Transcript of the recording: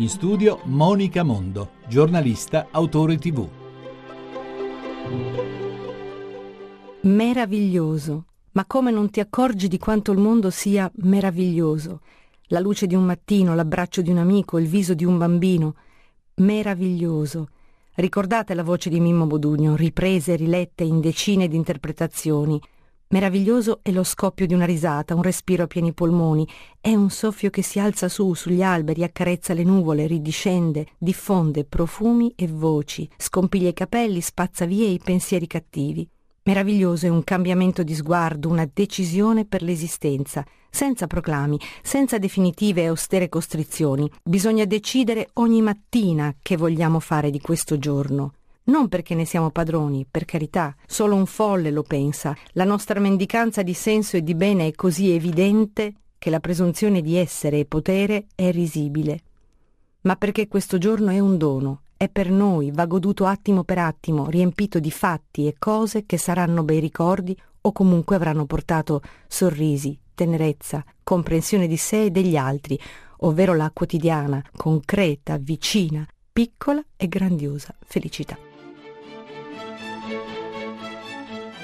In studio Monica Mondo, giornalista, autore tv. Meraviglioso. Ma come non ti accorgi di quanto il mondo sia meraviglioso? La luce di un mattino, l'abbraccio di un amico, il viso di un bambino. Meraviglioso. Ricordate la voce di Mimmo Bodugno, riprese rilette in decine di interpretazioni. Meraviglioso è lo scoppio di una risata, un respiro a pieni polmoni, è un soffio che si alza su sugli alberi, accarezza le nuvole, ridiscende, diffonde profumi e voci, scompiglia i capelli, spazza via i pensieri cattivi. Meraviglioso è un cambiamento di sguardo, una decisione per l'esistenza, senza proclami, senza definitive e austere costrizioni. Bisogna decidere ogni mattina che vogliamo fare di questo giorno. Non perché ne siamo padroni, per carità, solo un folle lo pensa. La nostra mendicanza di senso e di bene è così evidente che la presunzione di essere e potere è risibile. Ma perché questo giorno è un dono, è per noi, va goduto attimo per attimo, riempito di fatti e cose che saranno bei ricordi o comunque avranno portato sorrisi, tenerezza, comprensione di sé e degli altri, ovvero la quotidiana, concreta, vicina, piccola e grandiosa felicità.